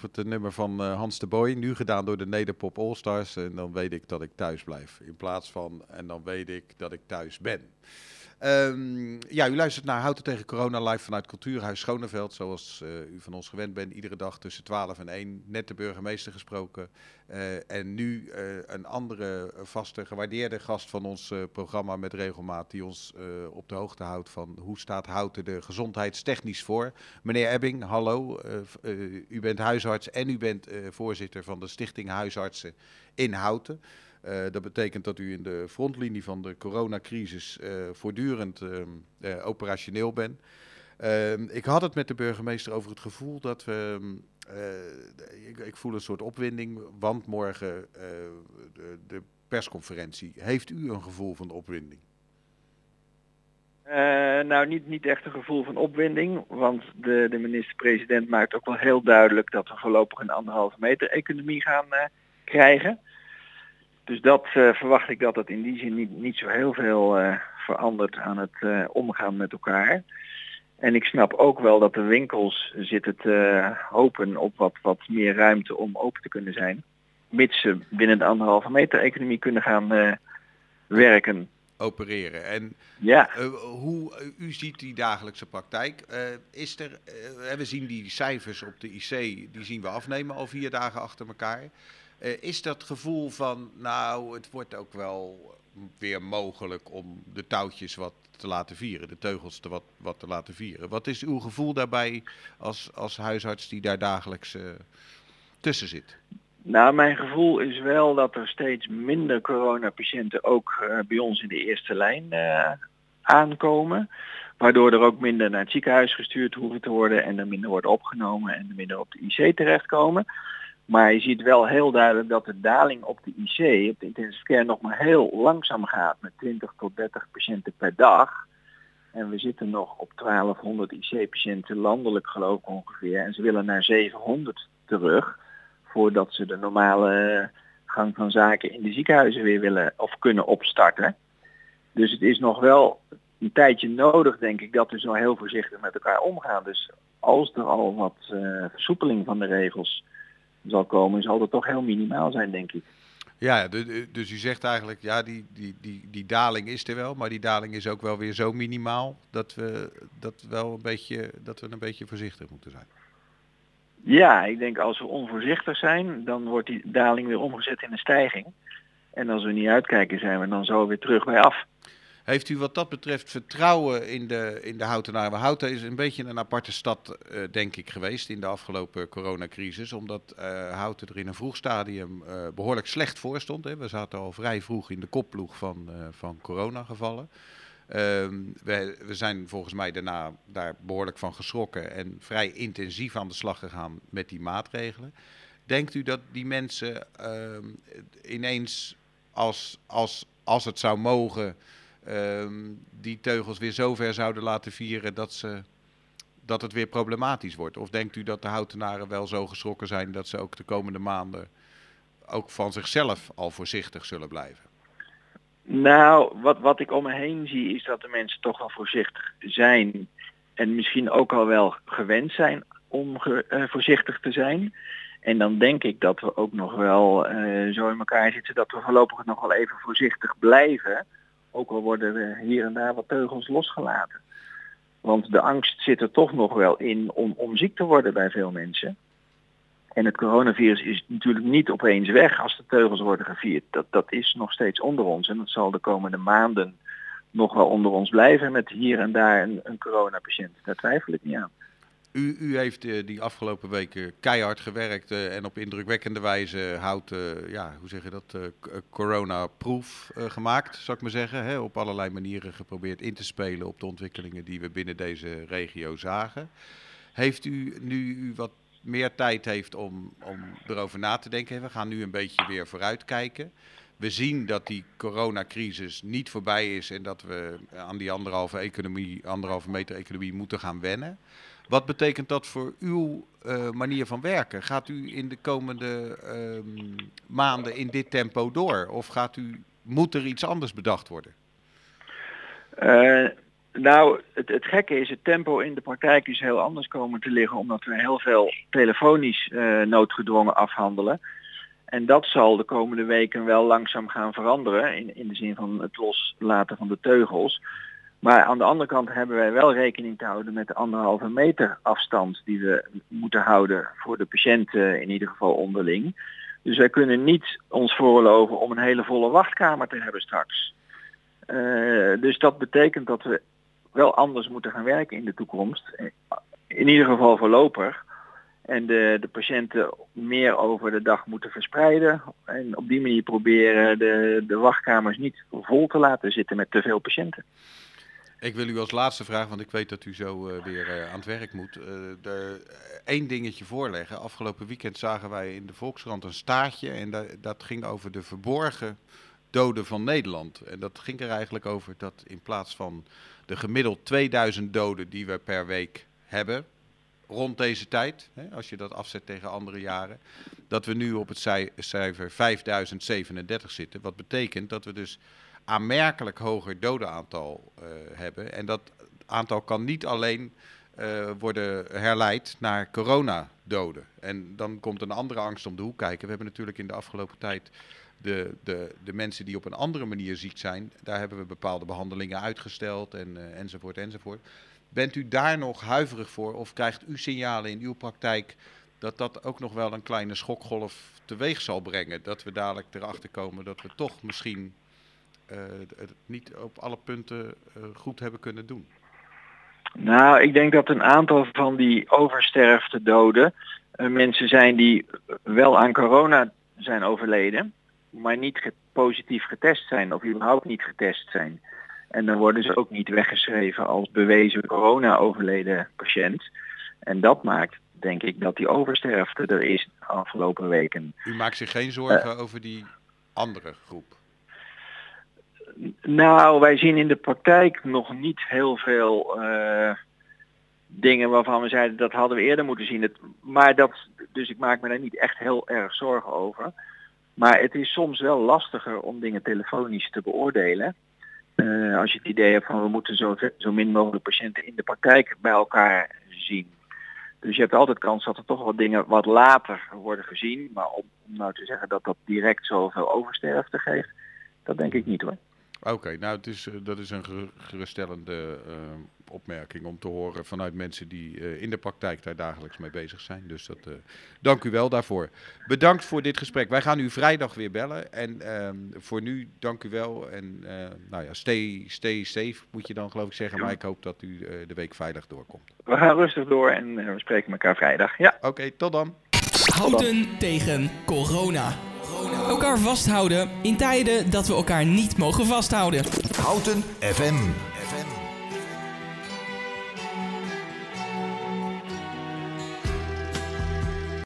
het nummer van uh, Hans de Boy, nu gedaan door de Nederpop All Stars. En dan weet ik dat ik thuis blijf. In plaats van, en dan weet ik dat ik thuis ben. Um, ja, u luistert naar Houten tegen Corona live vanuit Cultuurhuis Schoneveld. Zoals uh, u van ons gewend bent. Iedere dag tussen 12 en 1. Net de burgemeester gesproken. Uh, en nu uh, een andere vaste, gewaardeerde gast van ons programma met regelmaat. Die ons op de hoogte houdt van hoe staat Houten er gezondheidstechnisch voor. Meneer Ebbing, hallo. u bent huisarts en u bent voorzitter van de Stichting Huisartsen in Houten. Uh, dat betekent dat u in de frontlinie van de coronacrisis uh, voortdurend uh, operationeel bent. Ehm, ik had het met de burgemeester over het gevoel dat we. Ik, ik, voel een soort opwinding, want morgen de, de, persconferentie. Heeft u een gevoel van opwinding? nou, niet, niet echt een gevoel van opwinding, want de, de minister-president maakt ook wel heel duidelijk dat we voorlopig een anderhalve meter economie gaan krijgen. Dus dat uh, verwacht ik dat het in die zin niet, niet zo heel veel uh, verandert aan het uh, omgaan met elkaar. En ik snap ook wel dat de winkels zitten te hopen op wat, wat meer ruimte om open te kunnen zijn. Mits ze binnen de anderhalve meter economie kunnen gaan werken. Opereren. En ja. hoe u ziet die dagelijkse praktijk. is er, we zien die cijfers op de IC, die zien we afnemen al vier dagen achter elkaar. Uh, is dat gevoel van, nou, het wordt ook wel weer mogelijk om de touwtjes wat te laten vieren, de teugels te wat, wat te laten vieren. Wat is uw gevoel daarbij als, als huisarts die daar dagelijks uh, tussen zit? Nou, mijn gevoel is wel dat er steeds minder coronapatiënten ook uh, bij ons in de eerste lijn aankomen. Waardoor er ook minder naar het ziekenhuis gestuurd hoeven te worden en er minder wordt opgenomen en er minder op de IC terechtkomen. Maar je ziet wel heel duidelijk dat de daling op de IC, op de intensive care, nog maar heel langzaam gaat. Met 20 tot 30 patiënten per dag. En we zitten nog op 1200 IC-patiënten landelijk geloof ik ongeveer. En ze willen naar 700 terug. Voordat ze de normale gang van zaken in de ziekenhuizen weer willen of kunnen opstarten. Dus het is nog wel een tijdje nodig, denk ik, dat we zo heel voorzichtig met elkaar omgaan. Dus als er al wat uh, versoepeling van de regels zal komen, zal dat toch heel minimaal zijn, denk ik. Ja, dus u zegt eigenlijk, ja, die, die, die, die daling is er wel, maar die daling is ook wel weer zo minimaal dat we, dat wel een beetje, dat we een beetje voorzichtig moeten zijn. Ja, ik denk als we onvoorzichtig zijn, dan wordt die daling weer omgezet in een stijging. En als we niet uitkijken, zijn we dan zo weer terug bij af. Heeft u wat dat betreft vertrouwen in de, in de Houtenaren? Houten is een beetje een aparte stad, uh, denk ik, geweest in de afgelopen coronacrisis. Omdat uh, Houten er in een vroeg stadium uh, behoorlijk slecht voor stond. Hè. We zaten al vrij vroeg in de kopploeg van, van coronagevallen. Ehm, we, we, zijn volgens mij daarna daar behoorlijk van geschrokken en vrij intensief aan de slag gegaan met die maatregelen. Denkt u dat die mensen ehm, ineens, als, als, als het zou mogen um, die teugels weer zover zouden laten vieren dat, ze, dat het weer problematisch wordt? Of denkt u dat de houtenaren wel zo geschrokken zijn dat ze ook de komende maanden ook van zichzelf al voorzichtig zullen blijven? Nou, wat, wat ik om me heen zie is dat de mensen toch wel voorzichtig zijn. En misschien ook al wel gewend zijn om ge, uh, voorzichtig te zijn. En dan denk ik dat we ook nog wel uh, zo in elkaar zitten dat we voorlopig nog wel even voorzichtig blijven. Ook al worden er hier en daar wat teugels losgelaten. Want de angst zit er toch nog wel in om, om ziek te worden bij veel mensen. En het coronavirus is natuurlijk niet opeens weg als de teugels worden gevierd. Dat, dat is nog steeds onder ons en dat zal de komende maanden nog wel onder ons blijven met hier en daar een, een coronapatiënt. Daar twijfel ik niet aan. U, u heeft uh, die afgelopen weken keihard gewerkt uh, en op indrukwekkende wijze houdt, uh, ja, hoe zeg je dat, corona-proof gemaakt, zou ik maar zeggen. Hè? Op allerlei manieren geprobeerd in te spelen op de ontwikkelingen die we binnen deze regio zagen. Heeft u nu u wat meer tijd heeft om, om erover na te denken, we gaan nu een beetje weer vooruitkijken. We zien dat die coronacrisis niet voorbij is en dat we aan die anderhalve, economie, anderhalve meter economie moeten gaan wennen. Wat betekent dat voor uw uh, manier van werken? Gaat u in de komende uh, maanden in dit tempo door? Of gaat u, moet er iets anders bedacht worden? Uh, Nou, het, het gekke is, het tempo in de praktijk is heel anders komen te liggen, omdat we heel veel telefonisch uh, noodgedwongen afhandelen. En dat zal de komende weken wel langzaam gaan veranderen, in, in de zin van het loslaten van de teugels. Maar aan de andere kant hebben wij wel rekening te houden met de anderhalve meter afstand die we moeten houden voor de patiënten in ieder geval onderling. Dus wij kunnen niet ons voorloven om een hele volle wachtkamer te hebben straks. Uh, dus dat betekent dat we wel anders moeten gaan werken in de toekomst. In ieder geval voorlopig. En de, de patiënten meer over de dag moeten verspreiden. En op die manier proberen de, de wachtkamers niet vol te laten zitten met te veel patiënten. Ik wil u als laatste vraag, want ik weet dat u zo uh, weer uh, aan het werk moet, uh, één dingetje voorleggen. Afgelopen weekend zagen wij in de Volkskrant een staartje en da dat ging over de verborgen doden van Nederland. En dat ging er eigenlijk over dat in plaats van de gemiddeld 2000 doden die we per week hebben, rond deze tijd, hè, als je dat afzet tegen andere jaren, dat we nu op het cijfer 5037 zitten. Wat betekent dat we dus aanmerkelijk hoger dodenaantal uh, hebben. En dat aantal kan niet alleen uh, worden herleid naar coronadoden. En dan komt een andere angst om de hoek kijken. We hebben natuurlijk in de afgelopen tijd de, de, de mensen die op een andere manier ziek zijn, daar hebben we bepaalde behandelingen uitgesteld en, uh, enzovoort enzovoort. Bent u daar nog huiverig voor of krijgt u signalen in uw praktijk dat dat ook nog wel een kleine schokgolf teweeg zal brengen? Dat we dadelijk erachter komen dat we toch misschien uh, het niet op alle punten uh, goed hebben kunnen doen? Nou, ik denk dat een aantal van die oversterfte doden uh, mensen zijn die wel aan corona zijn overleden, maar niet positief getest zijn of überhaupt niet getest zijn. En dan worden ze ook niet weggeschreven als bewezen corona-overleden patiënt. En dat maakt, denk ik, dat die oversterfte er is de afgelopen weken. U maakt zich geen zorgen over die andere groep? Nou, wij zien in de praktijk nog niet heel veel uh, dingen waarvan we zeiden dat hadden we eerder moeten zien. Het, maar dat, dus ik maak me daar niet echt heel erg zorgen over. Maar het is soms wel lastiger om dingen telefonisch te beoordelen. Uh, als je het idee hebt van we moeten zo, zo min mogelijk patiënten in de praktijk bij elkaar zien. Dus je hebt altijd kans dat er toch wat dingen wat later worden gezien. Maar om, nou te zeggen dat dat direct zoveel oversterfte geeft, dat denk ik niet hoor. Oké, nou het is, dat is een geruststellende uh, opmerking om te horen vanuit mensen die uh, in de praktijk daar dagelijks mee bezig zijn. Dus dat, uh, dank u wel daarvoor. Bedankt voor dit gesprek. Wij gaan u vrijdag weer bellen. En voor nu dank u wel. En nou ja, stay, stay safe moet je dan geloof ik zeggen. Maar ik hoop dat u de week veilig doorkomt. We gaan rustig door en we spreken elkaar vrijdag. Ja. Oké, okay, tot dan. Houden tegen corona. Elkaar vasthouden in tijden dat we elkaar niet mogen vasthouden. Houten FM.